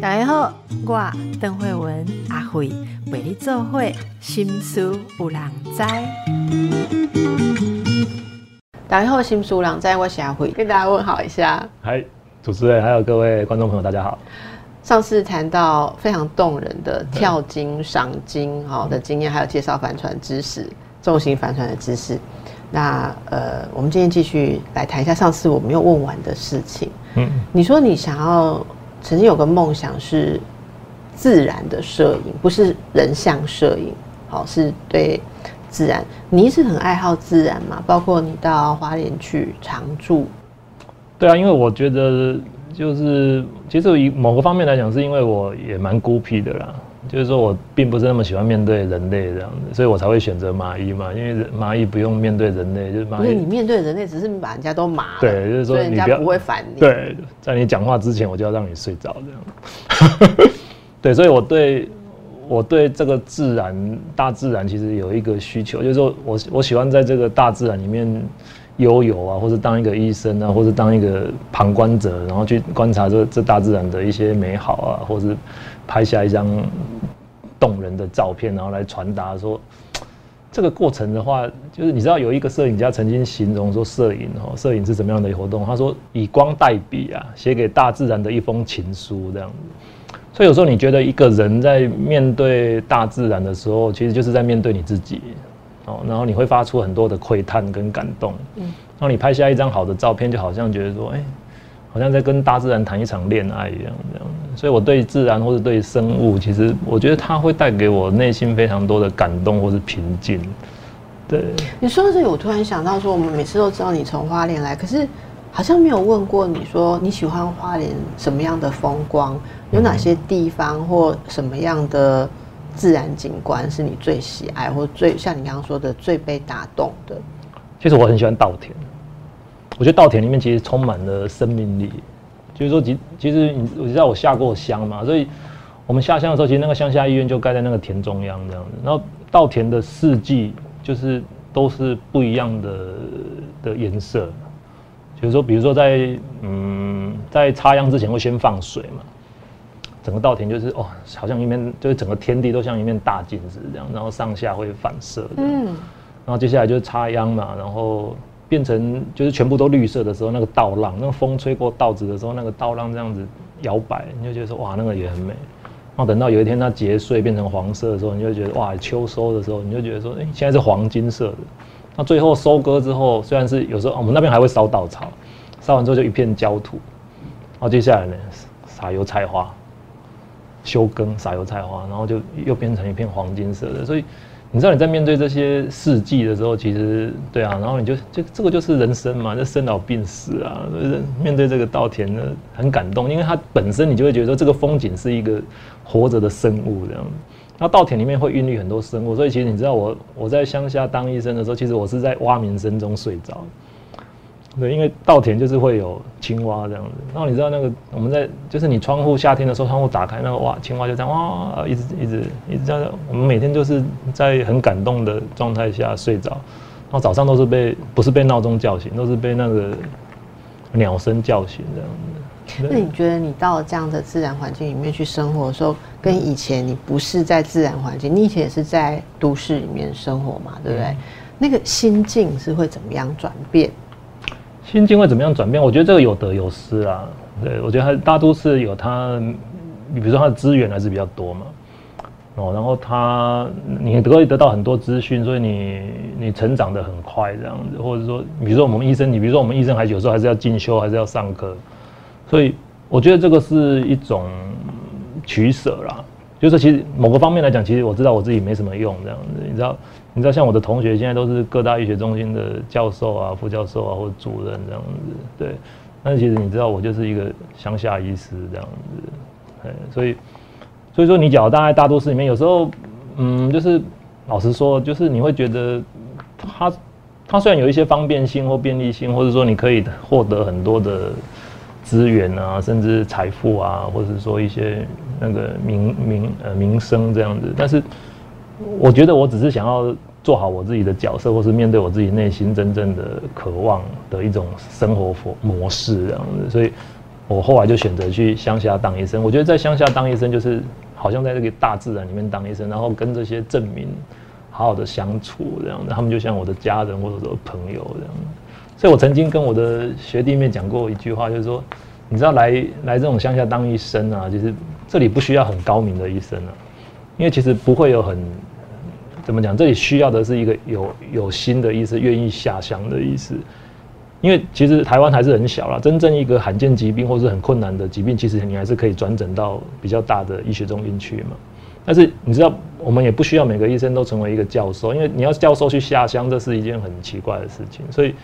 大家好，我邓慧文阿慧为你做会心思有人知。大家好，心思有人知，我是阿慧，跟大家问好一下。嗨，主持人还有各位观众朋友，大家好。上次谈到非常动人的跳金、赏金好的经验，还有介绍帆船知识、重型帆船的知识。那呃，我们今天继续来谈一下上次我没有问完的事情。嗯，你说你想要曾经有个梦想是自然的摄影，不是人像摄影，好是对自然。你一直很爱好自然嘛？包括你到花莲去常住。对啊，因为我觉得。就是，其实以某个方面来讲，是因为我也蛮孤僻的啦。就是说我并不是那么喜欢面对人类这样子，所以我才会选择蚂蚁嘛。因为蚂蚁不用面对人类，就是蚂蚁。你面对人类，只是把人家都麻。对，就是说人家不会烦你。对，在你讲话之前，我就要让你睡着这样。对，所以我对我对这个自然、大自然其实有一个需求，就是说我我喜欢在这个大自然里面。悠游啊，或者当一个医生啊，或者当一个旁观者，然后去观察这这大自然的一些美好啊，或者拍下一张动人的照片，然后来传达说 这个过程的话，就是你知道有一个摄影家曾经形容说摄影哦，摄影是怎么样的活动？他说以光代笔啊，写给大自然的一封情书这样子。所以有时候你觉得一个人在面对大自然的时候，其实就是在面对你自己。哦，然后你会发出很多的窥探跟感动，嗯，然后你拍下一张好的照片，就好像觉得说，哎，好像在跟大自然谈一场恋爱一样，这样。所以我对自然或者对生物，其实我觉得它会带给我内心非常多的感动或是平静。对，你说到这里，我突然想到说，我们每次都知道你从花莲来，可是好像没有问过你说你喜欢花莲什么样的风光，有哪些地方或什么样的。自然景观是你最喜爱，或最像你刚刚说的最被打动的。其实我很喜欢稻田，我觉得稻田里面其实充满了生命力。就是说，其其实你我知道我下过乡嘛，所以我们下乡的时候，其实那个乡下医院就盖在那个田中央这样子。然后稻田的四季就是都是不一样的的颜色。就是说，比如说在嗯在插秧之前会先放水嘛。整个稻田就是哦，好像一面就是整个天地都像一面大镜子这样，然后上下会反射。嗯，然后接下来就是插秧嘛，然后变成就是全部都绿色的时候，那个稻浪，那个风吹过稻子的时候，那个稻浪这样子摇摆，你就觉得说哇，那个也很美。然后等到有一天它结穗变成黄色的时候，你就觉得哇，秋收的时候你就觉得说，哎，现在是黄金色的。那最后收割之后，虽然是有时候我们那边还会烧稻草，烧完之后就一片焦土。然后接下来呢，撒油菜花。修耕撒油菜花，然后就又变成一片黄金色的。所以你知道你在面对这些四季的时候，其实对啊，然后你就就这个就是人生嘛，就生老病死啊，面对这个稻田呢，很感动，因为它本身你就会觉得说这个风景是一个活着的生物这样。那稻田里面会孕育很多生物，所以其实你知道我我在乡下当医生的时候，其实我是在蛙鸣声中睡着。对，因为稻田就是会有青蛙这样子，然后你知道那个我们在就是你窗户夏天的时候窗户打开，那个哇青蛙就这样哇一直一直一直这样，我们每天就是在很感动的状态下睡着，然后早上都是被不是被闹钟叫醒，都是被那个鸟声叫醒这样子。那你觉得你到了这样的自然环境里面去生活的时候，跟以前你不是在自然环境，你以前也是在都市里面生活嘛，对不对？那个心境是会怎么样转变？心境会怎么样转变？我觉得这个有得有失啊。对我觉得它大都市有它，你比如说它的资源还是比较多嘛。哦，然后它你可以得到很多资讯，所以你你成长的很快这样子，或者说，比如说我们医生，你比如说我们医生还有时候还是要进修，还是要上课，所以我觉得这个是一种取舍啦。就是其实某个方面来讲，其实我知道我自己没什么用这样子。你知道，你知道像我的同学现在都是各大医学中心的教授啊、副教授啊或者主任这样子，对。但是其实你知道，我就是一个乡下医师这样子，哎，所以所以说你讲大概大多数里面，有时候嗯，就是老实说，就是你会觉得它它虽然有一些方便性或便利性，或者说你可以获得很多的。资源啊，甚至财富啊，或者说一些那个名名呃名声这样子，但是我觉得我只是想要做好我自己的角色，或是面对我自己内心真正的渴望的一种生活模模式这样子。所以，我后来就选择去乡下当医生。我觉得在乡下当医生，就是好像在这个大自然里面当医生，然后跟这些镇民好好的相处这样子。他们就像我的家人或者说朋友这样。所以我曾经跟我的学弟妹讲过一句话，就是说，你知道来来这种乡下当医生啊，其实这里不需要很高明的医生啊，因为其实不会有很。怎么讲？这里需要的是一个有有心的意思，愿意下乡的意思。因为其实台湾还是很小啦，真正一个罕见疾病或是很困难的疾病，其实你还是可以转诊到比较大的医学中心去嘛。但是你知道，我们也不需要每个医生都成为一个教授，因为你要教授去下乡，这是一件很奇怪的事情。所以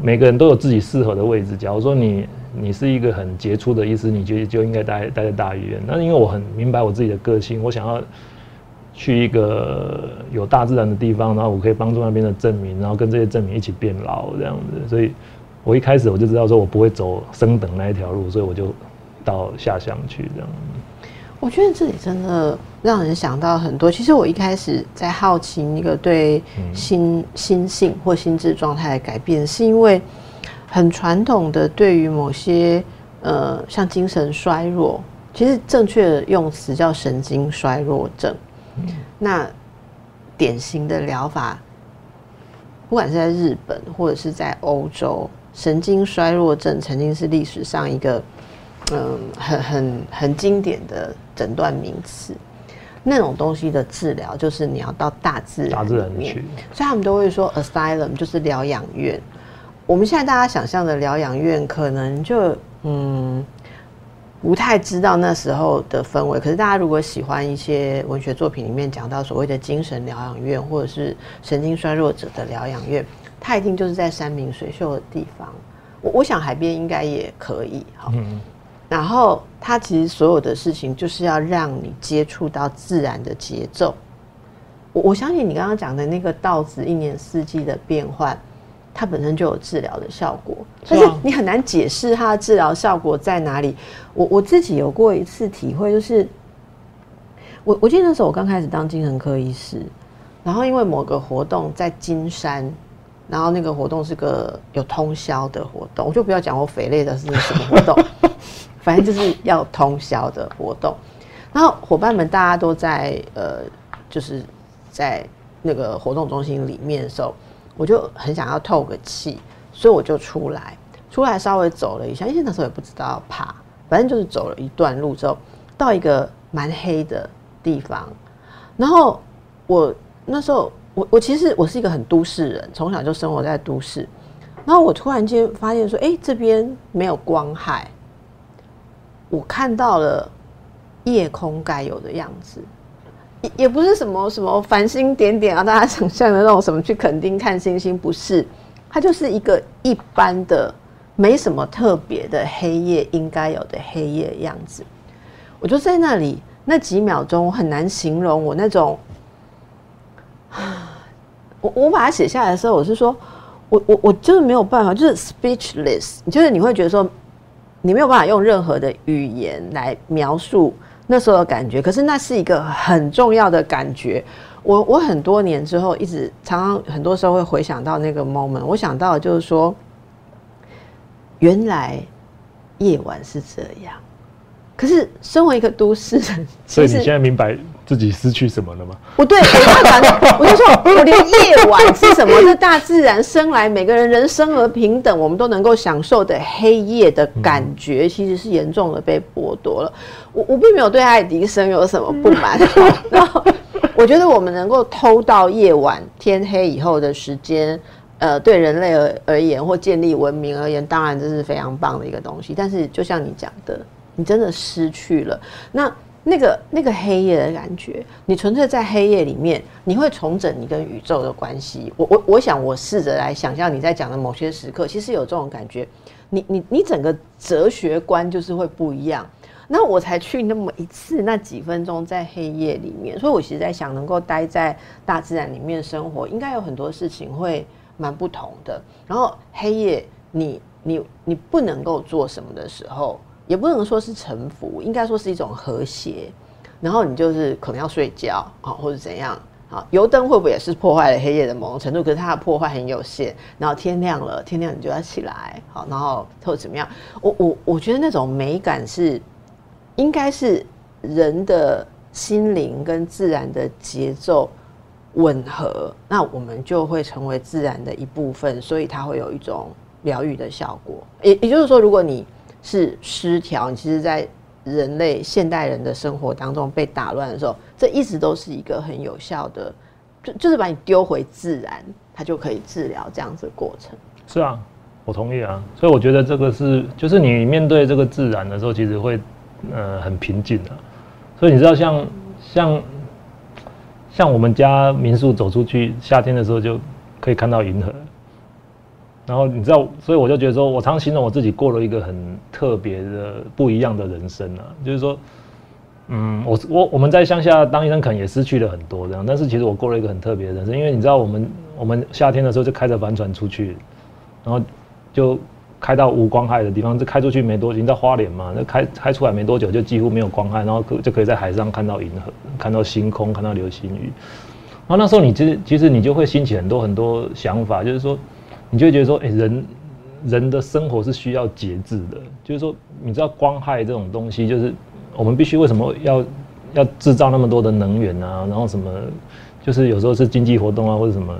每个人都有自己适合的位置。假如说你你是一个很杰出的医师，你就就应该待待在大医院。那因为我很明白我自己的个性，我想要。去一个有大自然的地方，然后我可以帮助那边的镇民，然后跟这些镇民一起变老这样子。所以，我一开始我就知道说我不会走升等那一条路，所以我就到下乡去这样。我觉得这里真的让人想到很多。其实我一开始在好奇那个对心心性或心智状态的改变，是因为很传统的对于某些呃像精神衰弱，其实正确的用词叫神经衰弱症。那典型的疗法，不管是在日本或者是在欧洲，神经衰弱症曾经是历史上一个嗯很很很经典的诊断名词。那种东西的治疗，就是你要到大自然里面，所以他们都会说 asylum 就是疗养院。我们现在大家想象的疗养院，可能就嗯。不太知道那时候的氛围，可是大家如果喜欢一些文学作品里面讲到所谓的精神疗养院，或者是神经衰弱者的疗养院，它一定就是在山明水秀的地方。我我想海边应该也可以哈。然后它其实所有的事情就是要让你接触到自然的节奏。我我相信你刚刚讲的那个稻子一年四季的变换。它本身就有治疗的效果，但是你很难解释它的治疗效果在哪里。我我自己有过一次体会，就是我我记得那时候我刚开始当精神科医师，然后因为某个活动在金山，然后那个活动是个有通宵的活动，我就不要讲我肥累的是什么活动，反正就是要通宵的活动。然后伙伴们大家都在呃，就是在那个活动中心里面的时候。我就很想要透个气，所以我就出来，出来稍微走了一下，因为那时候也不知道要爬，反正就是走了一段路之后，到一个蛮黑的地方，然后我那时候我我其实我是一个很都市人，从小就生活在都市，然后我突然间发现说，哎，这边没有光害，我看到了夜空该有的样子。也也不是什么什么繁星点点啊，大家想象的那种什么去垦丁看星星，不是，它就是一个一般的，没什么特别的黑夜应该有的黑夜样子。我就在那里那几秒钟，很难形容我那种，我我把它写下来的时候，我是说我我我就是没有办法，就是 speechless，就是你会觉得说你没有办法用任何的语言来描述。那时候的感觉，可是那是一个很重要的感觉。我我很多年之后，一直常常很多时候会回想到那个 moment。我想到就是说，原来夜晚是这样。可是身为一个都市人，所以你现在明白。自己失去什么了吗？不对，我要讲的，我就说，我连夜晚是什么？是大自然生来每个人人生而平等，我们都能够享受的黑夜的感觉，其实是严重的被剥夺了。我我并没有对爱迪生有什么不满，然后我觉得我们能够偷到夜晚天黑以后的时间，呃，对人类而而言或建立文明而言，当然这是非常棒的一个东西。但是就像你讲的，你真的失去了那。那个那个黑夜的感觉，你纯粹在黑夜里面，你会重整你跟宇宙的关系。我我我想，我试着来想象你在讲的某些时刻，其实有这种感觉。你你你整个哲学观就是会不一样。那我才去那么一次，那几分钟在黑夜里面，所以我其实在想，能够待在大自然里面生活，应该有很多事情会蛮不同的。然后黑夜，你你你不能够做什么的时候。也不能说是臣服，应该说是一种和谐。然后你就是可能要睡觉啊，或者怎样，好，油灯会不会也是破坏了黑夜的某种程度？可是它的破坏很有限。然后天亮了，天亮你就要起来，好，然后或者怎么样？我我我觉得那种美感是，应该是人的心灵跟自然的节奏吻合，那我们就会成为自然的一部分，所以它会有一种疗愈的效果。也也就是说，如果你是失调，你其实，在人类现代人的生活当中被打乱的时候，这一直都是一个很有效的，就就是把你丢回自然，它就可以治疗这样子的过程。是啊，我同意啊。所以我觉得这个是，就是你面对这个自然的时候，其实会呃很平静的。所以你知道，像像像我们家民宿走出去，夏天的时候就可以看到银河。然后你知道，所以我就觉得说，我常形容我自己过了一个很特别的、不一样的人生啊。就是说，嗯，我我我们在乡下当医生，可能也失去了很多这样。但是其实我过了一个很特别的人生，因为你知道，我们我们夏天的时候就开着帆船出去，然后就开到无光害的地方。就开出去没多久，你知道花莲嘛？那开开出来没多久，就几乎没有光害，然后可就可以在海上看到银河，看到星空，看到流星雨。然后那时候你其实其实你就会兴起很多很多想法，就是说。你就觉得说，哎，人人的生活是需要节制的。就是说，你知道光害这种东西，就是我们必须为什么要要制造那么多的能源啊？然后什么，就是有时候是经济活动啊，或者什么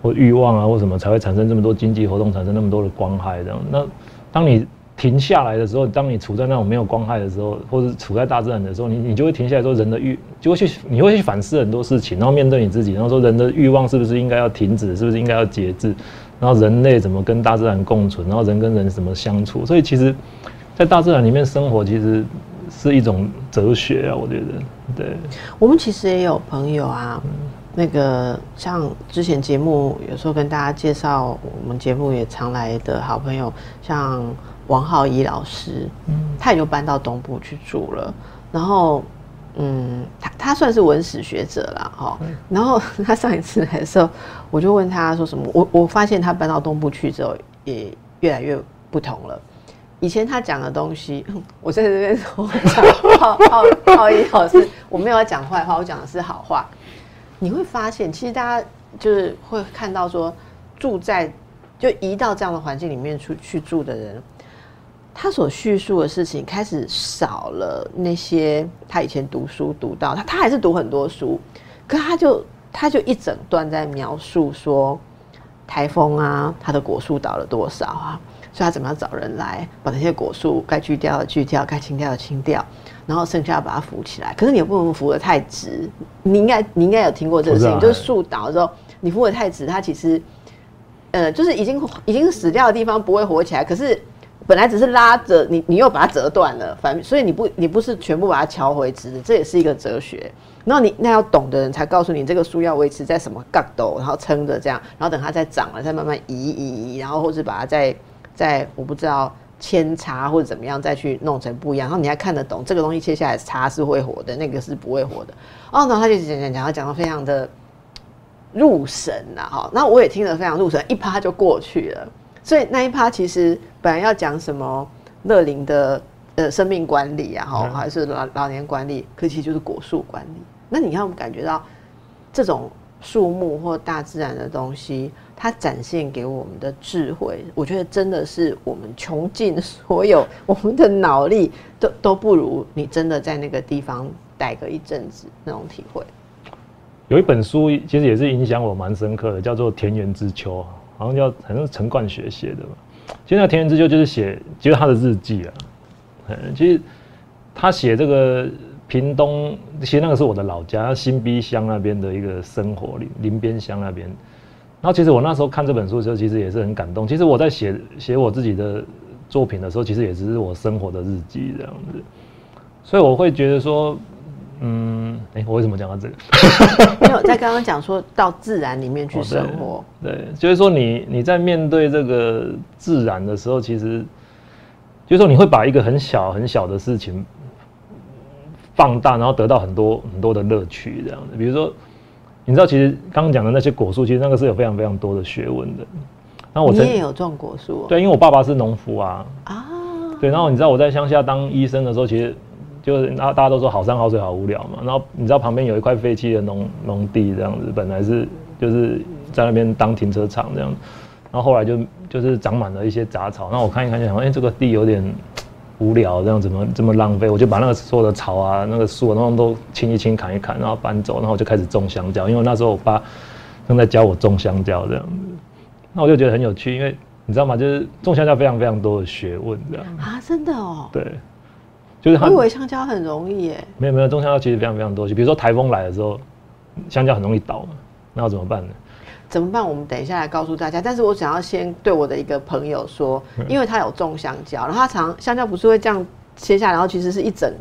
或欲望啊，或什么才会产生这么多经济活动，产生那么多的光害这样。那当你停下来的时候，当你处在那种没有光害的时候，或者处在大自然的时候，你你就会停下来说，人的欲就会去，你会去反思很多事情，然后面对你自己，然后说人的欲望是不是应该要停止，是不是应该要节制？然后人类怎么跟大自然共存？然后人跟人怎么相处？所以其实，在大自然里面生活，其实是一种哲学啊。我觉得，对。我们其实也有朋友啊，那个像之前节目有时候跟大家介绍，我们节目也常来的好朋友，像王浩一老师，嗯，他也就搬到东部去住了，然后。嗯，他他算是文史学者了哈。然后他上一次来的时候，我就问他说什么？我我发现他搬到东部去之后，也越来越不同了。以前他讲的东西，我在这边说讲好好好一老师，我没有要讲坏话，我讲的是好话。你会发现，其实大家就是会看到说，住在就移到这样的环境里面出去住的人。他所叙述的事情开始少了那些他以前读书读到他他还是读很多书，可他就他就一整段在描述说台风啊，他的果树倒了多少啊，所以他怎么样找人来把那些果树该锯掉的锯掉，该清掉的清掉，然后剩下把它扶起来。可是你也不能扶的太直，你应该你应该有听过这个事情，就是树倒之后你扶的太直，它其实呃就是已经已经死掉的地方不会活起来，可是。本来只是拉着你，你又把它折断了，反所以你不你不是全部把它敲回直的，这也是一个哲学。然后你那要懂的人才告诉你，这个树要维持在什么角度，然后撑着这样，然后等它再长了，再慢慢移移移，然后或者把它再再我不知道扦插或者怎么样再去弄成不一样，然后你还看得懂这个东西切下来插是会活的，那个是不会活的。哦，然后他就讲讲讲，他讲的非常的入神呐，哈，那我也听得非常入神，一趴就过去了。所以那一趴其实本来要讲什么乐龄的呃生命管理啊，哈，还是老老年管理，可其实就是果树管理。那你看，我们感觉到这种树木或大自然的东西，它展现给我们的智慧，我觉得真的是我们穷尽所有我们的脑力，都都不如你真的在那个地方待个一阵子那种体会。有一本书其实也是影响我蛮深刻的，叫做《田园之秋》。好像叫好像是陈冠学写的吧，其实那《田园之秋》就是写就是他的日记啊。其实他写这个屏东，其实那个是我的老家新逼乡那边的一个生活林林边乡那边。然后其实我那时候看这本书的时候，其实也是很感动。其实我在写写我自己的作品的时候，其实也只是我生活的日记这样子。所以我会觉得说。嗯，哎，我为什么讲到这个？没有在刚刚讲说到自然里面去生活。对，就是说你你在面对这个自然的时候，其实就是说你会把一个很小很小的事情放大，然后得到很多很多的乐趣，这样子。比如说，你知道，其实刚刚讲的那些果树，其实那个是有非常非常多的学问的。那我你也有种果树？对，因为我爸爸是农夫啊。啊。对，然后你知道我在乡下当医生的时候，其实。就是然后大家都说好山好水好无聊嘛，然后你知道旁边有一块废弃的农农地这样子，本来是就是在那边当停车场这样，然后后来就就是长满了一些杂草，那我看一看就想，哎、这个地有点无聊，这样怎么这么浪费？我就把那个所有的草啊、那个树啊，那种都清一清、砍一砍，然后搬走，然后我就开始种香蕉，因为那时候我爸正在教我种香蕉这样子，那我就觉得很有趣，因为你知道吗？就是种香蕉非常非常多的学问这样，啊，真的哦，对，就是它我以为香蕉很容易耶。没有没有种香蕉其实非常非常多，就比如说台风来的时候，香蕉很容易倒嘛，那要怎么办呢？怎么办？我们等一下来告诉大家。但是我想要先对我的一个朋友说，因为他有种香蕉，然后他常香蕉不是会这样切下来，然后其实是一整、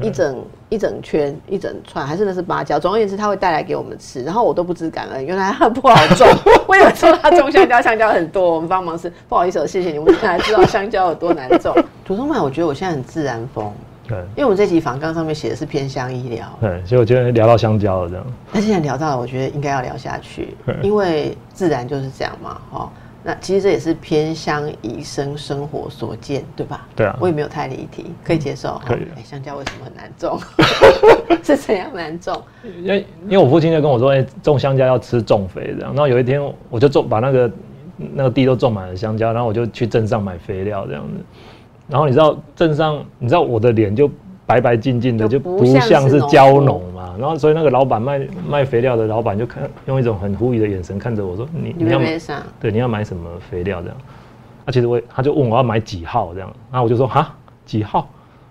一整、一整圈、一整串，还是那是芭蕉。总而言之，他会带来给我们吃，然后我都不知感恩，原来它不好种。我以为说他种香蕉，香蕉很多，我们帮忙吃。不好意思、哦，谢谢你，我们现在知道香蕉有多难种。土松曼，我觉得我现在很自然风，对因为我们这集访纲上面写的是偏乡医疗。对，所以我觉得聊到香蕉了这样，那既然聊到了，我觉得应该要聊下去，因为自然就是这样嘛，哦。那其实这也是偏乡医生生活所见，对吧？对啊我也没有太离题，可以接受。可以哦哎香蕉为什么很难种？是怎样难种？因为因为我父亲就跟我说，哎、种香蕉要吃重肥这样。然后有一天我就种把那个那个地都种满了香蕉，然后我就去镇上买肥料这样子。然后你知道镇上，你知道我的脸就白白净净的，就不像是蕉农嘛。然后所以那个老板卖卖肥料的老板就看用一种很狐疑的眼神看着我说，你你你要买妹妹上对你要买什么肥料这样？那、其实我也他就问我要买几号这样，然后我就说哈几号？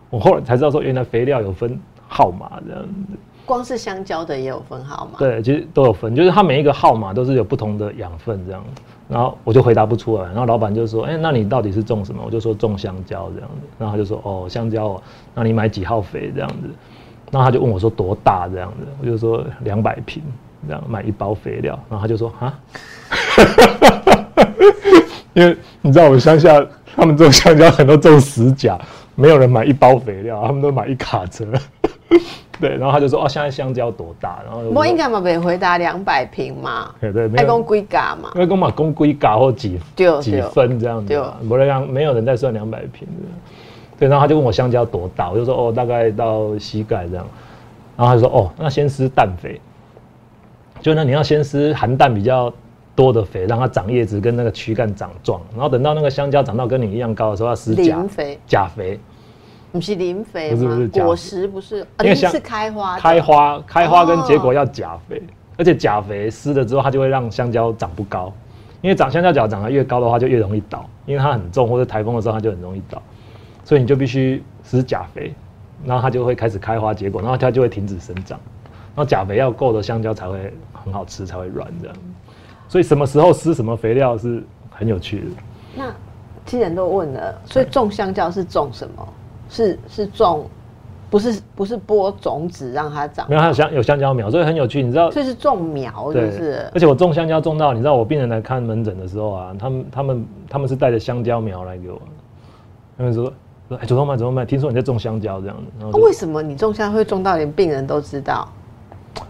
我后来才知道说原来肥料有分号码这样子。光是香蕉的也有分号码。对，其实都有分，就是它每一个号码都是有不同的养分这样。然后我就回答不出来，然后老板就说：“哎、那你到底是种什么？”我就说种香蕉这样子。然后他就说：“哦，香蕉哦，那你买几号肥这样子？”然后他就问我说：“多大这样子？”我就说：“两百瓶这样买一包肥料。”然后他就说：“啊。”因为你知道我们乡下他们种香蕉很多种死甲，没有人买一包肥料，他们都买一卡车。对，然后他就说：“哦，现在香蕉多大？”然后我应该嘛没回答两百平嘛，对对，爱公龟嘎嘛，因为跟嘛公归嘎或几几分这样子嘛，不然让没有人在算两百平的。对，然后他就问我香蕉多大，我就说哦大概到膝盖这样，然后他就说哦那先施氮肥，就那你要先施含氮比较多的肥，让它长叶子跟那个躯干长壮，然后等到那个香蕉长到跟你一样高的时候，要施钾磷肥钾肥，不是磷肥不是不是？果实不是，啊因为是开花的，开花开花跟结果哦要钾肥，而且钾肥施了之后，它就会让香蕉长不高，因为长香蕉脚长得越高的话，就越容易倒，因为它很重或者台风的时候它就很容易倒，所以你就必须施钾肥，然后它就会开始开花结果，然后它就会停止生长，然后钾肥要够的香蕉才会很好吃，才会软这样。所以什么时候施什么肥料是很有趣的。那既然都问了，所以种香蕉是种什么？是是种，不是不是播种子让它长没，有，它有香有香蕉苗，所以很有趣。你知道，所以是种苗，就对，是而且我种香蕉种到，你知道我病人来看门诊的时候啊，他们他们他们是带着香蕉苗来给我，他们说哎，左东麦左东麦，听说你在种香蕉这样子，那为什么你种香蕉会种到连病人都知道？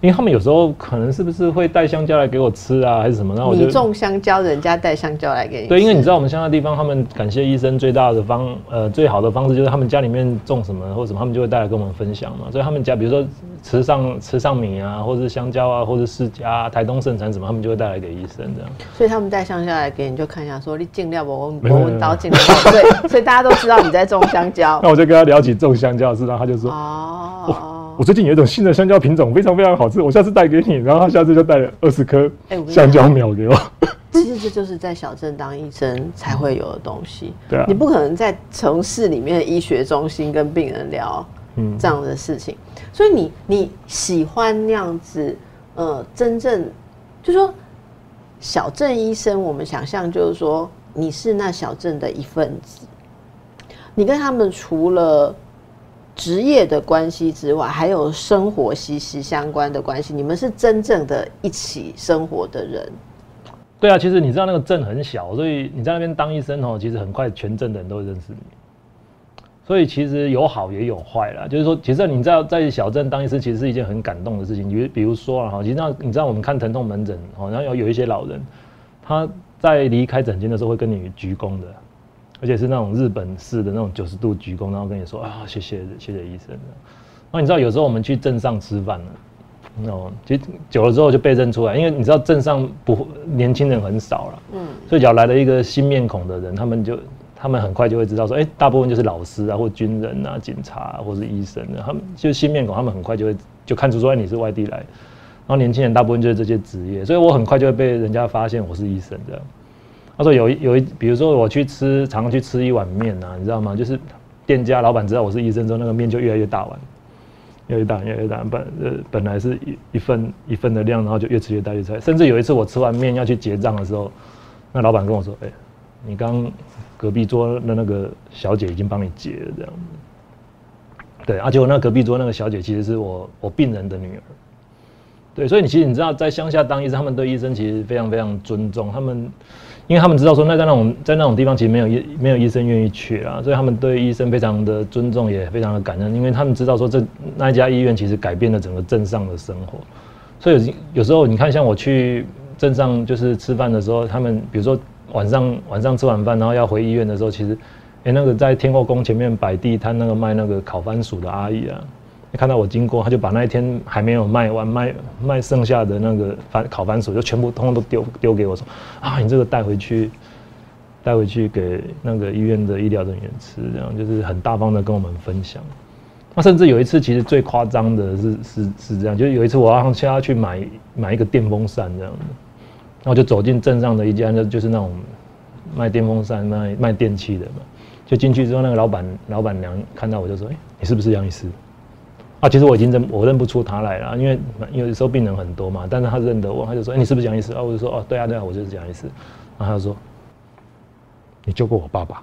因为他们有时候可能是不是会带香蕉来给我吃啊，还是什么，然后我就你种香蕉，人家带香蕉来给你。对，因为你知道我们乡下地方，他们感谢医生最大的方呃最好的方式就是他们家里面种什么或什么，他们就会带来跟我们分享嘛。所以他们家比如说池上池上米啊，或者是香蕉啊，或者释迦、啊、台东盛产什么，他们就会带来给医生这样。所以他们带香蕉来给你，就看一下说你尽量我我闻到尽量对，所以所以大家都知道你在种香蕉 那。我就跟他聊起种香蕉的事，然后他就说。哦，我最近有一种新的香蕉品种，非常非常好吃，我下次带给你。然后他下次就带了二十颗香蕉苗给我。其实这就是在小镇当医生才会有的东西。对啊你不可能在城市里面的医学中心跟病人聊嗯这样的事情，所以你你喜欢那样子，呃，真正就说小镇医生，我们想象就是说你是那小镇的一份子，你跟他们除了职业的关系之外，还有生活息息相关的关系，你们是真正的一起生活的人。对啊，其实你知道那个镇很小，所以你在那边当医生哦，其实很快全镇的人都会认识你。所以其实有好也有坏啦，就是说，其实你知道在小镇当医生，其实是一件很感动的事情。比如比如说啊，哈，其实你知道我们看疼痛门诊，哦，然后有有一些老人，他在离开诊间的时候会跟你鞠躬的，而且是那种日本式的那种九十度鞠躬，然后跟你说啊，谢谢谢谢医生。然后你知道有时候我们去镇上吃饭呢，哦，其实久了之后就被认出来，因为你知道镇上不年轻人很少了，嗯，所以只要来了一个新面孔的人，他们就他们很快就会知道说，哎，大部分就是老师啊，或军人啊，警察或是医生啊，他们就是新面孔，他们很快就会就看出说，哎，你是外地来，然后年轻人大部分就是这些职业，所以我很快就会被人家发现我是医生这样。他说有一有一，比如说我去吃，常常去吃一碗面啊，你知道吗？就是店家老板知道我是医生之后，那个面就越来越大碗，越来越大，越来越大。本呃本来是一一份一份的量，然后就越吃越大，越吃。甚至有一次我吃完面要去结账的时候，那老板跟我说：“哎，你刚隔壁桌的那个小姐已经帮你结了这样子。”对，而且我那隔壁桌那个小姐其实是我我病人的女儿。对，所以你其实你知道，在乡下当医生，他们对医生其实非常非常尊重，他们。因为他们知道说，那在那种在那种地方，其实没有医没有医生愿意去啊，所以他们对医生非常的尊重，也非常的感恩。因为他们知道说，这那一家医院其实改变了整个镇上的生活。所以有时候你看，像我去镇上就是吃饭的时候，他们比如说晚上晚上吃完饭，然后要回医院的时候，其实哎那个在天后宫前面摆地摊那个卖那个烤番薯的阿姨啊。看到我经过，他就把那一天还没有卖完卖卖剩下的那个番烤番薯，就全部通通都丢丢给我说啊，你这个带回去，带回去给那个医院的医疗人员吃，这样就是很大方的跟我们分享。那甚至有一次，其实最夸张的是是是这样，就是有一次我要下去买买一个电风扇这样的，然后就走进镇上的一家就就是那种卖电风扇卖卖电器的嘛，就进去之后，那个老板老板娘看到我就说，哎，你是不是杨医师？啊，其实我已经认我认不出他来了，因为有时候病人很多嘛，但是他认得我，他就说：“哎，你是不是蒋医师？”啊，我就说：“哦，对啊，对啊，我就是蒋医师。”然后他就说：“你救过我爸爸，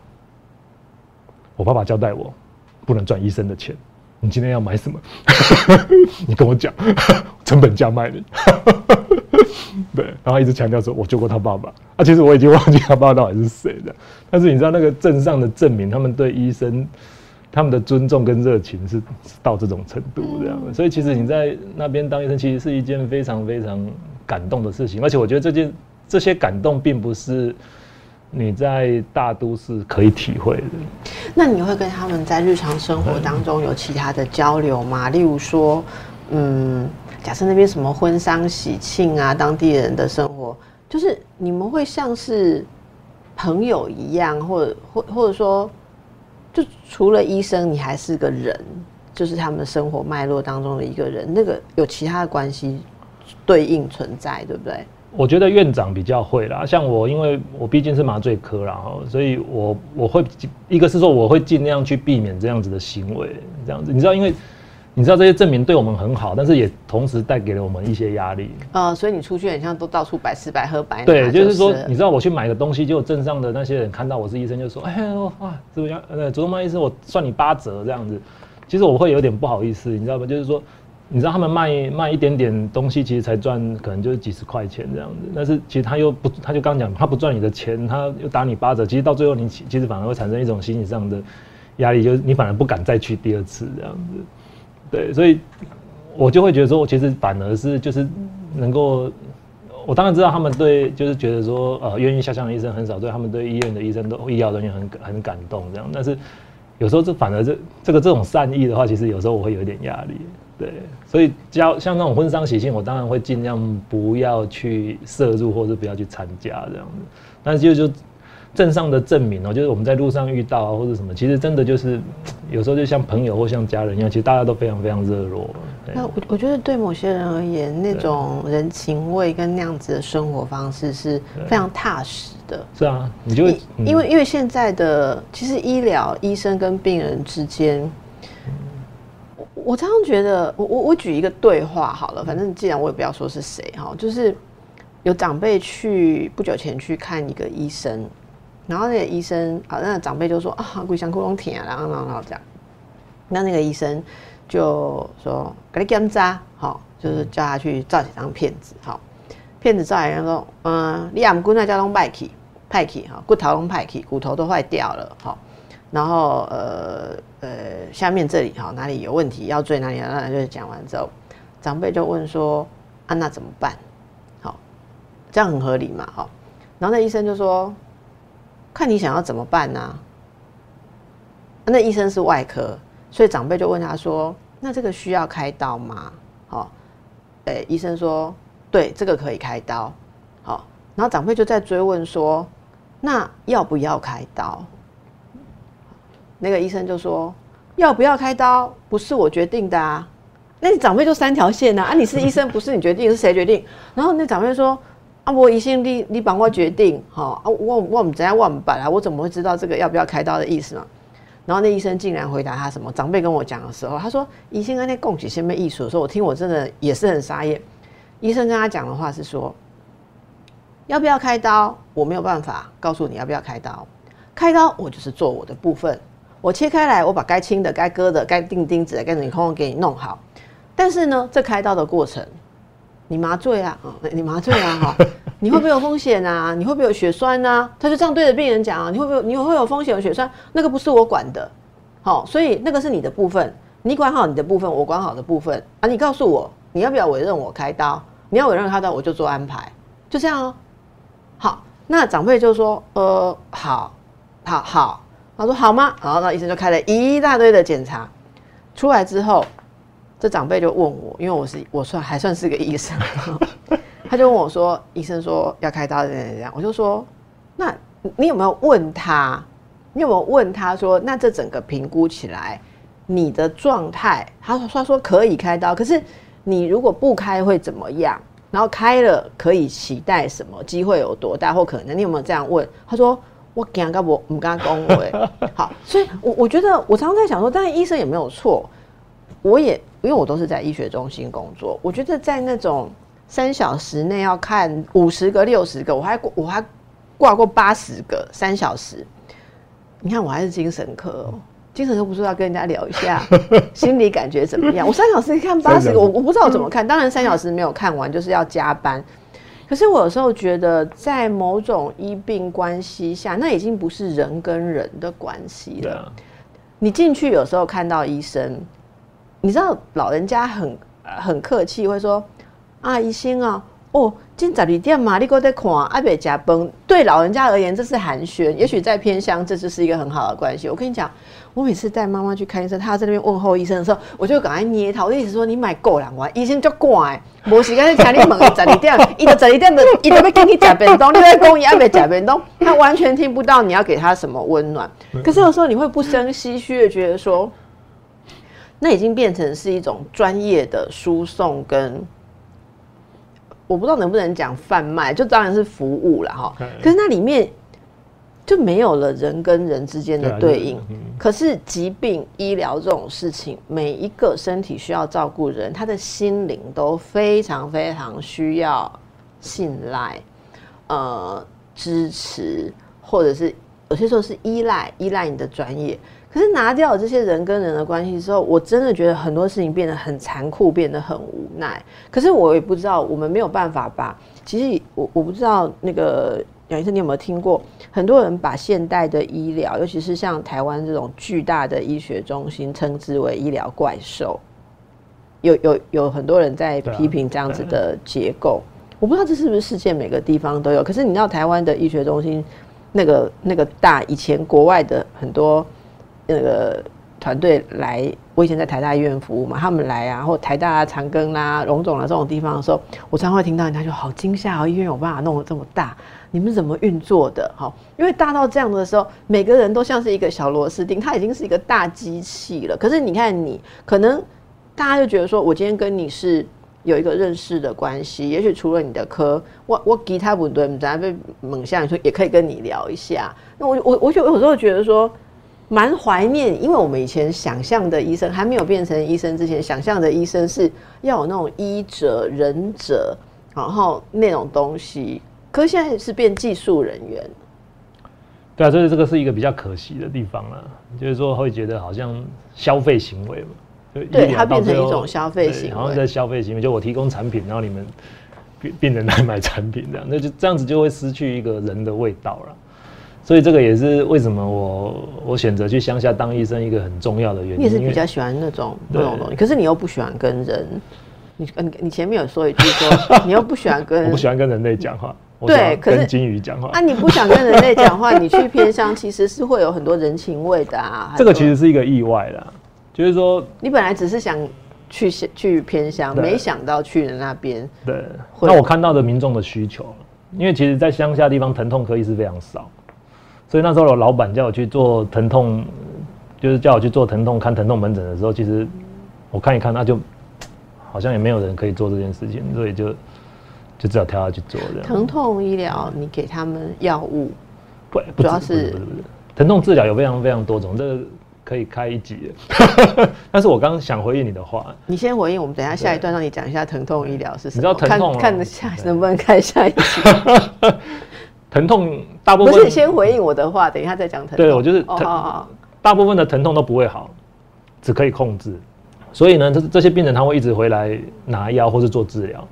我爸爸交代我不能赚医生的钱，你今天要买什么？你跟我讲，成本价卖你。对，然后一直强调说我救过他爸爸。啊，其实我已经忘记他爸爸到底是谁了，但是你知道那个镇上的证明，他们对医生。他们的尊重跟热情是到这种程度这样，所以其实你在那边当医生，其实是一件非常非常感动的事情。而且我觉得这件这些感动，并不是你在大都市可以体会的。那你会跟他们在日常生活当中有其他的交流吗？例如说，嗯，假设那边什么婚丧喜庆啊，当地人的生活，就是你们会像是朋友一样，或者或或者说。就除了医生，你还是个人，就是他们的生活脉络当中的一个人。那个有其他的关系对应存在，对不对？我觉得院长比较会啦，像我，因为我毕竟是麻醉科，然后所以我我会一个是说我会尽量去避免这样子的行为，这样子，你知道，因为。你知道这些证明对我们很好，但是也同时带给了我们一些压力。啊，所以你出去很像都到处白吃白喝白。对，就是说，你知道我去买个东西，就镇上的那些人看到我是医生，就说：“哎 呀，哇，是不是？呃，主动脉医生，我算你八折这样子。”其实我会有点不好意思，你知道吗？就是说，你知道他们卖卖一点点东西，其实才赚可能就是几十块钱这样子。但是其实他又不，他就刚讲，他不赚你的钱，他又打你八折。其实到最后，你其实反而会产生一种心理上的压力，就是你反而不敢再去第二次这样子。对，所以，我就会觉得说，其实反而是就是能够，我当然知道他们对，就是觉得说，呃，愿意下乡的医生很少，对他们对医院的医生都医疗人员很很感动这样。但是有时候这反而这这个这种善意的话，其实有时候我会有点压力。对，所以交像那种婚丧喜庆，我当然会尽量不要去摄入，或者不要去参加这样子。但是就就。镇上的证明哦，就是我们在路上遇到啊，或者什么，其实真的就是有时候就像朋友或像家人一样，其实大家都非常非常热络。那我我觉得对某些人而言，那种人情味跟那样子的生活方式是非常踏实的。是啊，你就因为因为现在的其实医疗医生跟病人之间，我我常常觉得，我我我举一个对话好了，反正既然我也不要说是谁哈，就是有长辈去不久前去看一个医生。然后那个医生啊，那个长辈就说啊，鬼想窟窿甜啊，然后然后然后这样，那那个医生就说给你检查，好，就是叫他去照几张片子，好，片子照来人说，嗯，你阿姆骨那叫拢败去，派去哈，骨头拢派去，骨头都坏掉了，好，然后呃呃，下面这里哈哪里有问题，腰椎哪里，那就是讲完之后，长辈就问说，啊那怎么办？好，这样很合理嘛，好，然后那医生就说。看你想要怎么办呢？那医生是外科，所以长辈就问他说：“那这个需要开刀吗？”好，诶，医生说：“对，这个可以开刀。”好，然后长辈就在追问说：“那要不要开刀？”那个医生就说：“要不要开刀不是我决定的啊。”那你长辈就三条线呐啊！你是医生，不是你决定，是谁决定？然后那长辈说：“啊，我医生，你你帮我决定，哈啊，我我们怎样我们本来我怎么会知道这个要不要开刀的意思嘛？”然后那医生竟然回答他什么？长辈跟我讲的时候，他说：“医生跟那供给先辈艺术的时候，我听我真的也是很傻眼。”医生跟他讲的话是说：“要不要开刀？我没有办法告诉你要不要开刀。开刀我就是做我的部分，我切开来，我把该清的、该割的、该钉钉子的、该你空空给你弄好。”但是呢，这开刀的过程，你麻醉啊，你麻醉啊，哈，你会不会有风险啊？你会不会有血栓啊？他就这样对着病人讲啊，你会不会你会有风险有血栓？那个不是我管的，好，所以那个是你的部分，你管好你的部分，我管好的部分啊。你告诉我你要不要委任我开刀？你要委任开刀，我就做安排，就这样哦。好，那长辈就说，呃，好，好，好，他说好吗？然后那医生就开了一大堆的检查，出来之后。这长辈就问我，因为我是我算还算是个医生，他就问我说：“医生说要开刀，怎样怎样？”我就说：“那你有没有问他？你有没有问他说，那这整个评估起来，你的状态？他说他说可以开刀，可是你如果不开会怎么样？然后开了可以期待什么？机会有多大或可能？你有没有这样问？”他说：“我讲个我我刚刚恭维好，所以我我觉得我常常在想说，但是医生也没有错，我也。因为我都是在医学中心工作，我觉得在那种三小时内要看五十个、六十个，我还我还挂过八十个三小时。你看我还是精神科，精神科不是要跟人家聊一下 心理感觉怎么样？我三小时看八十个，我我不知道怎么看。当然三小时没有看完就是要加班。可是我有时候觉得，在某种医病关系下，那已经不是人跟人的关系了。你进去有时候看到医生。你知道老人家很很客气，会说啊，医生啊，哦，进早店嘛，你过在看阿伯加崩。对老人家而言，这是寒暄。也许在偏乡，这就是一个很好的关系。我跟你讲，我每次带妈妈去看医生，她在那边问候医生的时候，我就赶快捏他。我的意思说，你买够了，我医生就怪，无时间去听你问早店，伊就早店的，伊就要给你夹便当，你在讲伊阿伯夹便当，他完全听不到你要给他什么温暖。可是有时候你会不生唏嘘的觉得说。那已经变成是一种专业的输送，跟我不知道能不能讲贩卖，就当然是服务了哈。可是那里面就没有了人跟人之间的对应。可是疾病医疗这种事情，每一个身体需要照顾人，他的心灵都非常非常需要信赖、呃支持，或者是有些时候是依赖，依赖你的专业。可是拿掉这些人跟人的关系之后，我真的觉得很多事情变得很残酷，变得很无奈。可是我也不知道，我们没有办法把。其实我我不知道那个杨医生，你有没有听过？很多人把现代的医疗，尤其是像台湾这种巨大的医学中心，称之为医疗怪兽。有有有很多人在批评这样子的结构。我不知道这是不是世界每个地方都有。可是你知道台湾的医学中心那个那个大，以前国外的很多。那个团队来，我以前在台大医院服务嘛，他们来啊，或台大啊长庚啦、荣总啦这种地方的时候，我常会听到人家说：“好惊吓哦，医院有办法弄得这么大，你们怎么运作的？”哈，因为大到这样的时候，每个人都像是一个小螺丝钉，它已经是一个大机器了。可是你看，你可能大家就觉得说，我今天跟你是有一个认识的关系，也许除了你的科，我我吉他不对，咱被猛下，你说也可以跟你聊一下。那我我我就有时候觉得说。蛮怀念，因为我们以前想象的医生还没有变成医生之前，想象的医生是要有那种医者、仁者，然后那种东西。可是现在是变技术人员。对啊，所以这个是一个比较可惜的地方了，就是说会觉得好像消费行为嘛，对，它变成一种消费行为，好像在消费行为，就我提供产品，然后你们病病人来买产品这样，那就这样子就会失去一个人的味道了。所以这个也是为什么我我选择去乡下当医生一个很重要的原因。你也是比较喜欢那种那种东西，可是你又不喜欢跟人。你你你前面有说一句说你又不喜欢跟，我不喜欢跟人类讲话。对可是跟金鱼讲话。啊，你不想跟人类讲话，你去偏乡其实是会有很多人情味的啊。这个其实是一个意外啦，就是说，你本来只是想去去偏乡，没想到去了那边。对，那我看到的民众的需求，因为其实，在乡下地方疼痛科医师非常少，所以那时候有老板叫我去做疼痛，就是叫我去做疼痛看疼痛门诊的时候，其实我看一看，那就好像也没有人可以做这件事情，所以就就只好跳下去做这样。疼痛医疗，你给他们药物，不，不主要是疼痛治疗有非常非常多种，这个可以开一集。但是我刚刚想回应你的话，你先回应我们，等一下下一段让你讲一下疼痛医疗是什么。你知道疼痛啊看看得下能不能看下一集？疼痛大部分不是先回应我的话，等一下再讲疼痛。对我就是大部分的疼痛都不会好，只可以控制。所以呢，这这些病人他会一直回来拿药或是做治疗，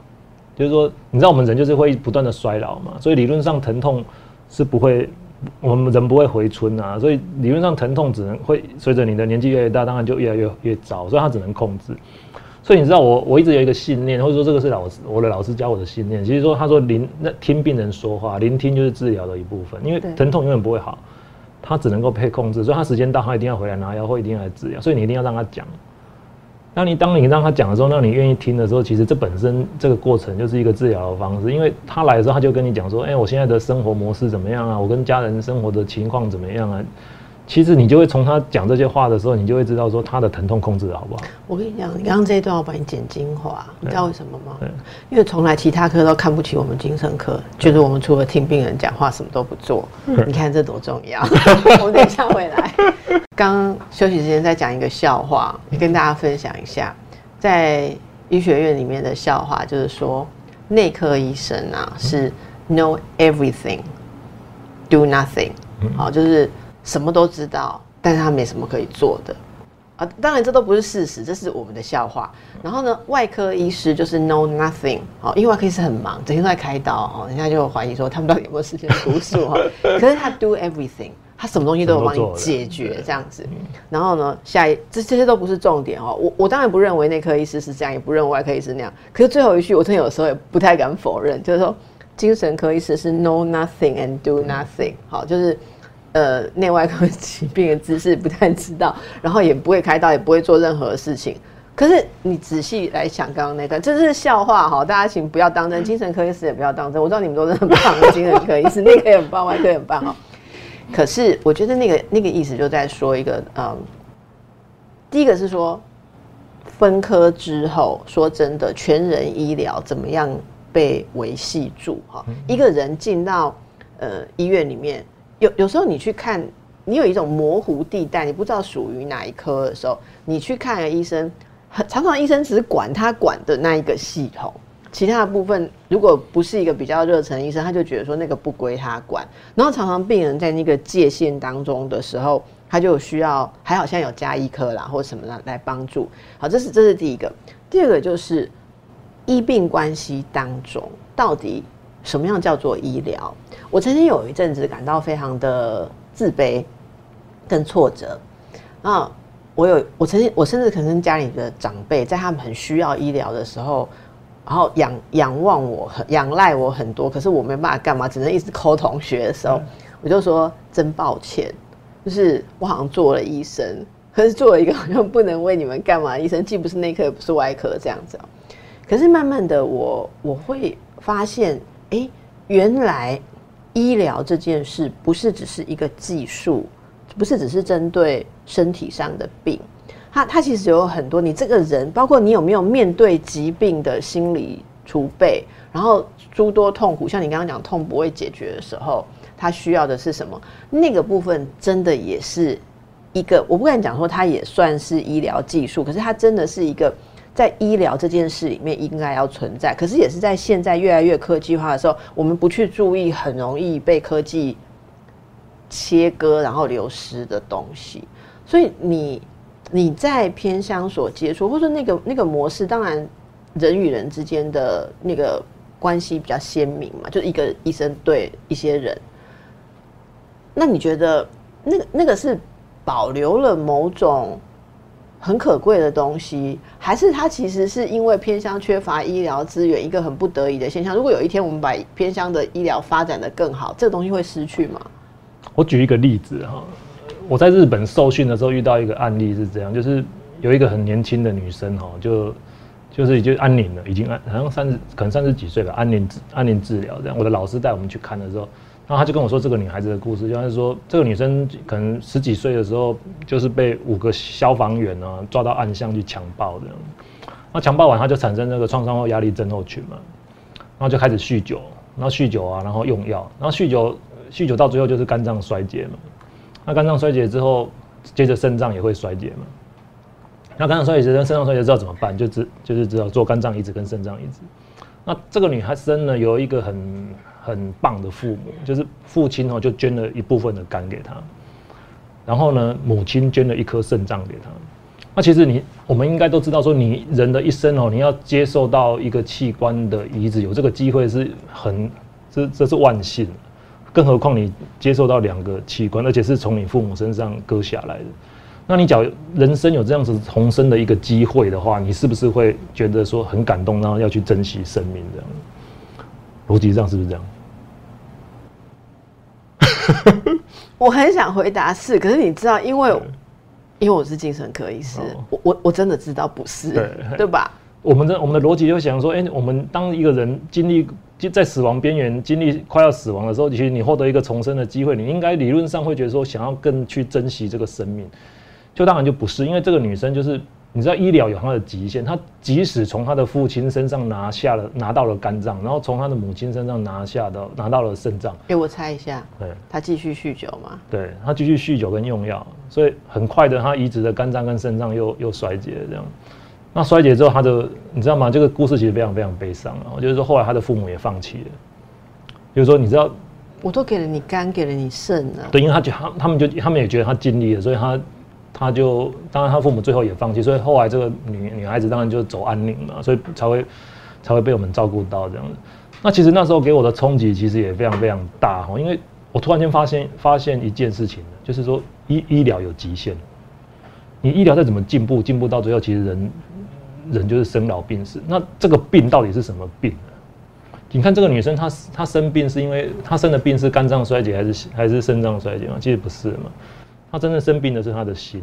就是说，你知道我们人就是会不断的衰老嘛，所以理论上疼痛是不会，我们人不会回春啊，所以理论上疼痛只能会随着你的年纪越来越大，当然就越来越越糟，所以它只能控制。所以你知道我我一直有一个信念，或者说这个是老师我的老师教我的信念。其实说他说聆那听病人说话，聆听就是治疗的一部分，因为疼痛永远不会好，他只能够被控制，所以他时间到他一定要回来拿药或一定要来治疗，所以你一定要让他讲。那你当你让他讲的时候，那你愿意听的时候，其实这本身这个过程就是一个治疗的方式，因为他来的时候他就跟你讲说，哎、我现在的生活模式怎么样啊？我跟家人生活的情况怎么样啊？其实你就会从他讲这些话的时候，你就会知道说他的疼痛控制的好不好。我跟你讲，你刚刚这一段我帮你剪精华，你知道为什么吗？因为从来其他科都看不起我们精神科，觉得我们除了听病人讲话，什么都不做。你看这多重要！我们等一下回来。刚刚休息时间再讲一个笑话，跟大家分享一下，在医学院里面的笑话，就是说内科医生啊是 know everything, do nothing，好，就是什么都知道，但是他没什么可以做的。啊，当然这都不是事实，这是我们的笑话。然后呢，外科医师就是 know nothing，好，因为外科医师很忙，整天都在开刀，哦，人家就怀疑说他们到底有没有时间读书哈。可是他 do everything，他什么东西都有帮你解决这样子。然后呢，下一这这些都不是重点哦。我我当然不认为内科医师是这样，也不认为外科医师那样。可是最后一句，我真的有时候也不太敢否认，就是说精神科医师是 know nothing and do nothing，好，就是。呃，内外科疾病的知识不太知道，然后也不会开刀，也不会做任何事情。可是你仔细来想，刚刚那段这是笑话哈，大家请不要当真，精神科医师也不要当真。我知道你们都是很棒的精神科医师，内科也很棒，外科也很棒哈。可是我觉得那个那个意思就在说一个，嗯，第一个是说分科之后，说真的，全人医疗怎么样被维系住哈？一个人进到呃医院里面。有有时候你去看，你有一种模糊地带，你不知道属于哪一科的时候，你去看医生，很常常医生只是管他管的那一个系统，其他的部分如果不是一个比较热忱的医生，他就觉得说那个不归他管。然后常常病人在那个界限当中的时候，他就需要还好现在有加医科啦或什么的来帮助。好，这是这是第一个。第二个就是医病关系当中到底。什么样叫做医疗？我曾经有一阵子感到非常的自卑跟挫折啊！我有，我曾经，我甚至可能跟家里的长辈，在他们很需要医疗的时候，然后仰仰望我、仰赖我很多，可是我没办法干嘛，只能一直抠同学的时候，我就说真抱歉，就是我好像做了医生，可是做了一个好像不能为你们干嘛的医生，既不是内科也不是外科这样子。可是慢慢的，我我会发现。哎，原来医疗这件事不是只是一个技术，不是只是针对身体上的病，它它其实有很多你这个人，包括你有没有面对疾病的心理储备，然后诸多痛苦，像你刚刚讲痛不会解决的时候，他需要的是什么？那个部分真的也是一个，我不敢讲说它也算是医疗技术，可是它真的是一个。在医疗这件事里面应该要存在，可是也是在现在越来越科技化的时候，我们不去注意，很容易被科技切割，然后流失的东西。所以你你在偏乡所接触，或者那个那个模式，当然人与人之间的那个关系比较鲜明嘛，就一个医生对一些人。那你觉得那个那个是保留了某种？很可贵的东西，还是它其实是因为偏乡缺乏医疗资源一个很不得已的现象？如果有一天我们把偏乡的医疗发展的更好，这个东西会失去吗？我举一个例子哈，我在日本受训的时候遇到一个案例是这样，就是有一个很年轻的女生哈，就就是已经安宁了，已经安好像三十可能三十几岁了，安宁安宁治疗这样。我的老师带我们去看的时候。然后他就跟我说这个女孩子的故事，就是说这个女生可能十几岁的时候，就是被五个消防员啊抓到暗巷去强暴的。那强暴完，他就产生那个创伤后压力症候群嘛，然后就开始酗酒，然后酗酒啊，然后用药，然后酗酒酗酒到最后就是肝脏衰竭嘛。那肝脏衰竭之后，接着肾脏也会衰竭嘛。那肝脏衰竭之后，肾脏衰竭之后怎么办？就只就是只有做肝脏移植跟肾脏移植。那这个女孩生呢，有一个很。很棒的父母，就是父亲哦，就捐了一部分的肝给他，然后呢，母亲捐了一颗肾脏给他。那其实你我们应该都知道，说你人的一生哦，你要接受到一个器官的移植，有这个机会是很这这是万幸，更何况你接受到两个器官，而且是从你父母身上割下来的。那你讲人生有这样子重生的一个机会的话，你是不是会觉得说很感动，然后要去珍惜生命这样？逻辑上是不是这样？我很想回答是，可是你知道，因为因为我是精神科医师，我我我真的知道不是，对对吧？我们的我们的逻辑就想说，哎，我们当一个人经历就在死亡边缘，经历快要死亡的时候，其实你获得一个重生的机会，你应该理论上会觉得说，想要更去珍惜这个生命，就当然就不是，因为这个女生就是。你知道医疗有它的极限，他即使从他的父亲身上拿下了拿到了肝脏，然后从他的母亲身上拿下的拿到了肾脏。给我猜一下，对，他继续酗酒吗？对他继续酗酒跟用药，所以很快的他移植的肝脏跟肾脏又又衰竭这样。那衰竭之后，他的你知道吗？这个故事其实非常非常悲伤啊。就是说后来他的父母也放弃了，就是说你知道，我都给了你肝，给了你肾了。对，因为他就他他们就他们也觉得他尽力了，所以他。他就当然，他父母最后也放弃，所以后来这个女女孩子当然就走安宁嘛，所以才会才会被我们照顾到这样子。那其实那时候给我的冲击其实也非常非常大哈，因为我突然间发现发现一件事情就是说医医疗有极限，你医疗再怎么进步，进步到最后其实人人就是生老病死。那这个病到底是什么病呢？你看这个女生她她生病是因为她生的病是肝脏衰竭还是还是肾脏衰竭吗？其实不是嘛。他真正生病的是他的心，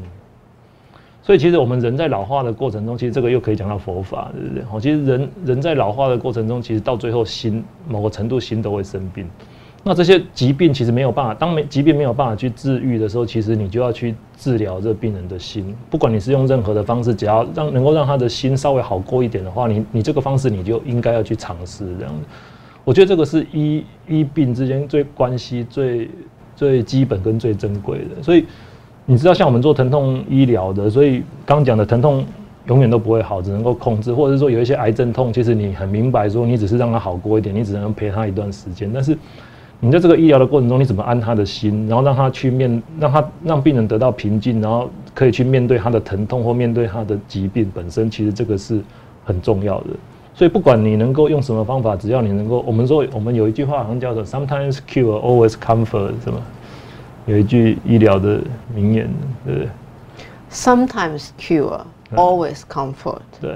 所以其实我们人在老化的过程中，其实这个又可以讲到佛法，对不对？哦，其实人人在老化的过程中，其实到最后心某个程度心都会生病。那这些疾病其实没有办法，当没疾病没有办法去治愈的时候，其实你就要去治疗这病人的心。不管你是用任何的方式，只要让能够让他的心稍微好过一点的话，你你这个方式你就应该要去尝试这样子。我觉得这个是医医病之间最关系最。最基本跟最珍贵的，所以你知道，像我们做疼痛医疗的，所以刚讲的疼痛永远都不会好，只能够控制，或者是说有一些癌症痛，其实你很明白，说你只是让他好过一点，你只能陪他一段时间。但是你在这个医疗的过程中，你怎么安他的心，然后让他去面，让他让病人得到平静，然后可以去面对他的疼痛或面对他的疾病本身，其实这个是很重要的。所以不管你能够用什么方法，只要你能够，我们说我们有一句话好像叫做 “sometimes cure, always comfort”，是吗？有一句医疗的名言，对不对？“sometimes cure, always comfort”。对。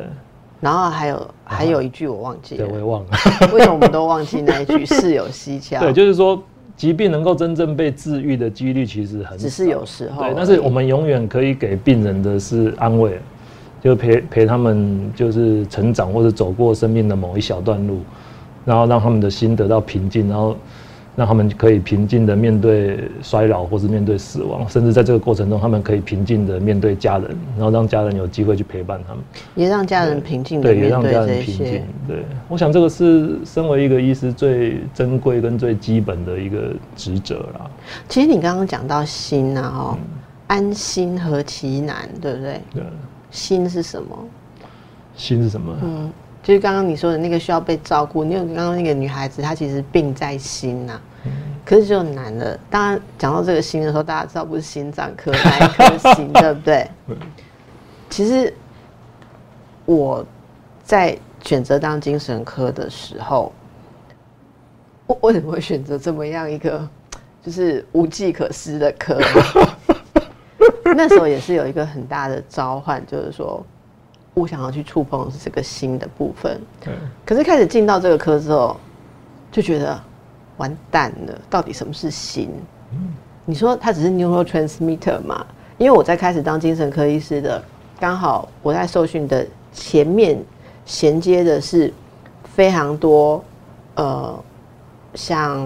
然后还有还有一句我忘记了，我也忘了。为什么我们都忘记那一句？事有蹊跷。对，就是说疾病能够真正被治愈的几率其实很，只是有时候。对，但是我们永远可以给病人的是安慰。就陪陪他们，就是成长或者走过生命的某一小段路，然后让他们的心得到平静，然后让他们可以平静的面对衰老，或是面对死亡，甚至在这个过程中，他们可以平静的面对家人，然后让家人有机会去陪伴他们，也让家人平静的面对这些。对，我想这个是身为一个医师最珍贵跟最基本的一个职责啦。其实你刚刚讲到心啊，哦，安心何其难，对不对？对。心是什么？心是什么？嗯，就是刚刚你说的那个需要被照顾。你有刚刚那个女孩子，她其实病在心呐，可是就难了。当然讲到这个心的时候，大家知道不是心脏科那一颗心，对不对？其实我在选择当精神科的时候，我为什么会选择这么样一个就是无计可施的科？那时候也是有一个很大的召唤，就是说我想要去触碰这个心的部分。对可是开始进到这个科之后，就觉得完蛋了，到底什么是心？你说它只是 neurotransmitter 嘛？因为我在开始当精神科医师的，刚好我在受训的前面衔接的是非常多呃，像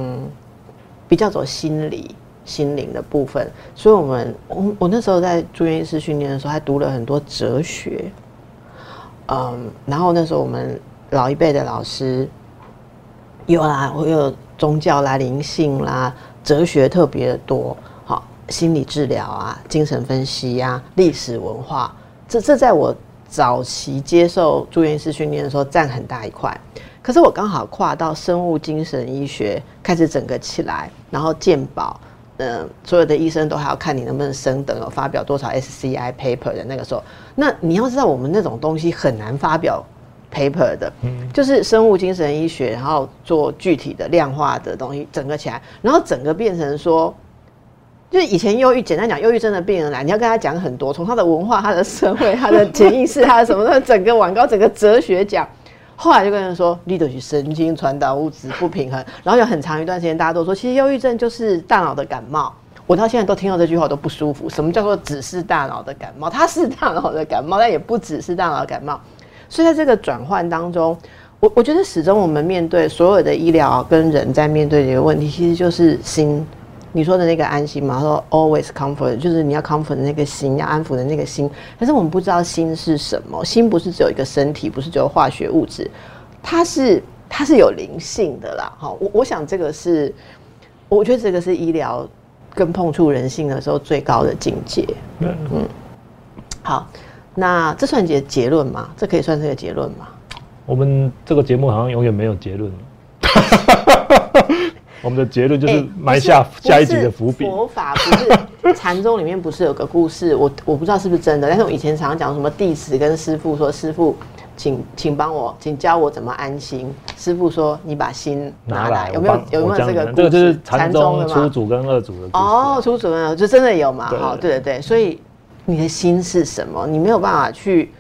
比较走心理、心灵的部分，所以我们我我那时候在住院医师训练的时候，还读了很多哲学，嗯，然后那时候我们老一辈的老师有啦，我有宗教啦、灵性啦、哲学特别的多，好，心理治疗啊、精神分析呀、历史文化，这这在我早期接受住院医师训练的时候占很大一块。可是我刚好跨到生物精神医学，开始整个起来，然后健保，嗯、所有的医生都还要看你能不能升等，有发表多少 SCI paper 的那个时候，那你要知道我们那种东西很难发表 paper 的，嗯就是生物精神医学，然后做具体的量化的东西，整个起来，然后整个变成说。就是以前忧郁，简单讲，忧郁症的病人来，你要跟他讲很多，从他的文化、他的社会、他的潜意识、他的什么的，整个晚高、整个哲学讲。后来就跟人说，leader 神经传导物质不平衡，然后有很长一段时间，大家都说，其实忧郁症就是大脑的感冒。我到现在都听到这句话都不舒服。什么叫做只是大脑的感冒？它是大脑的感冒，但也不只是大脑的感冒。所以在这个转换当中，我我觉得始终我们面对所有的医疗跟人在面对的一个问题，其实就是心。你说的那个安心嘛，他说 always comfort，就是你要 comfort 的那个心，要安抚的那个心。可是我们不知道心是什么，心不是只有一个身体，不是只有化学物质，它是它是有灵性的啦。哈，我我想这个是，我觉得这个是医疗跟碰触人性的时候最高的境界。嗯好，那这算结结论吗？这可以算是个结论吗？我们这个节目好像永远没有结论。我们的结论就是哎埋下下一集的伏笔。佛法不是禅宗里面不是有个故事？我 我不知道是不是真的，但是我以前常常讲什么弟子跟师傅说：“师傅，请请帮我，请教我怎么安心。”师傅说：“你把心拿拿来。”，有没有有没有这个这个就是禅宗的嘛初祖跟二祖的故事。哦，出主任就真的有嘛？对好，对对对，所以你的心是什么？你没有办法去，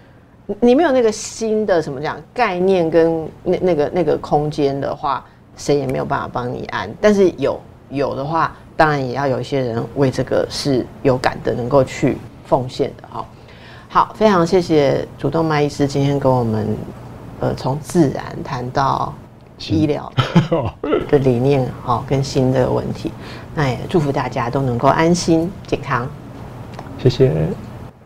你你没有那个心的什么讲概念跟那那个那个空间的话，谁也没有办法帮你安。但是有有的话，当然也要有一些人为这个是有感的，能够去奉献的哈。好，非常谢谢主动脉医师今天跟我们，呃，从自然谈到医疗 的理念，哈，跟新的问题。那也祝福大家都能够安心健康。谢谢。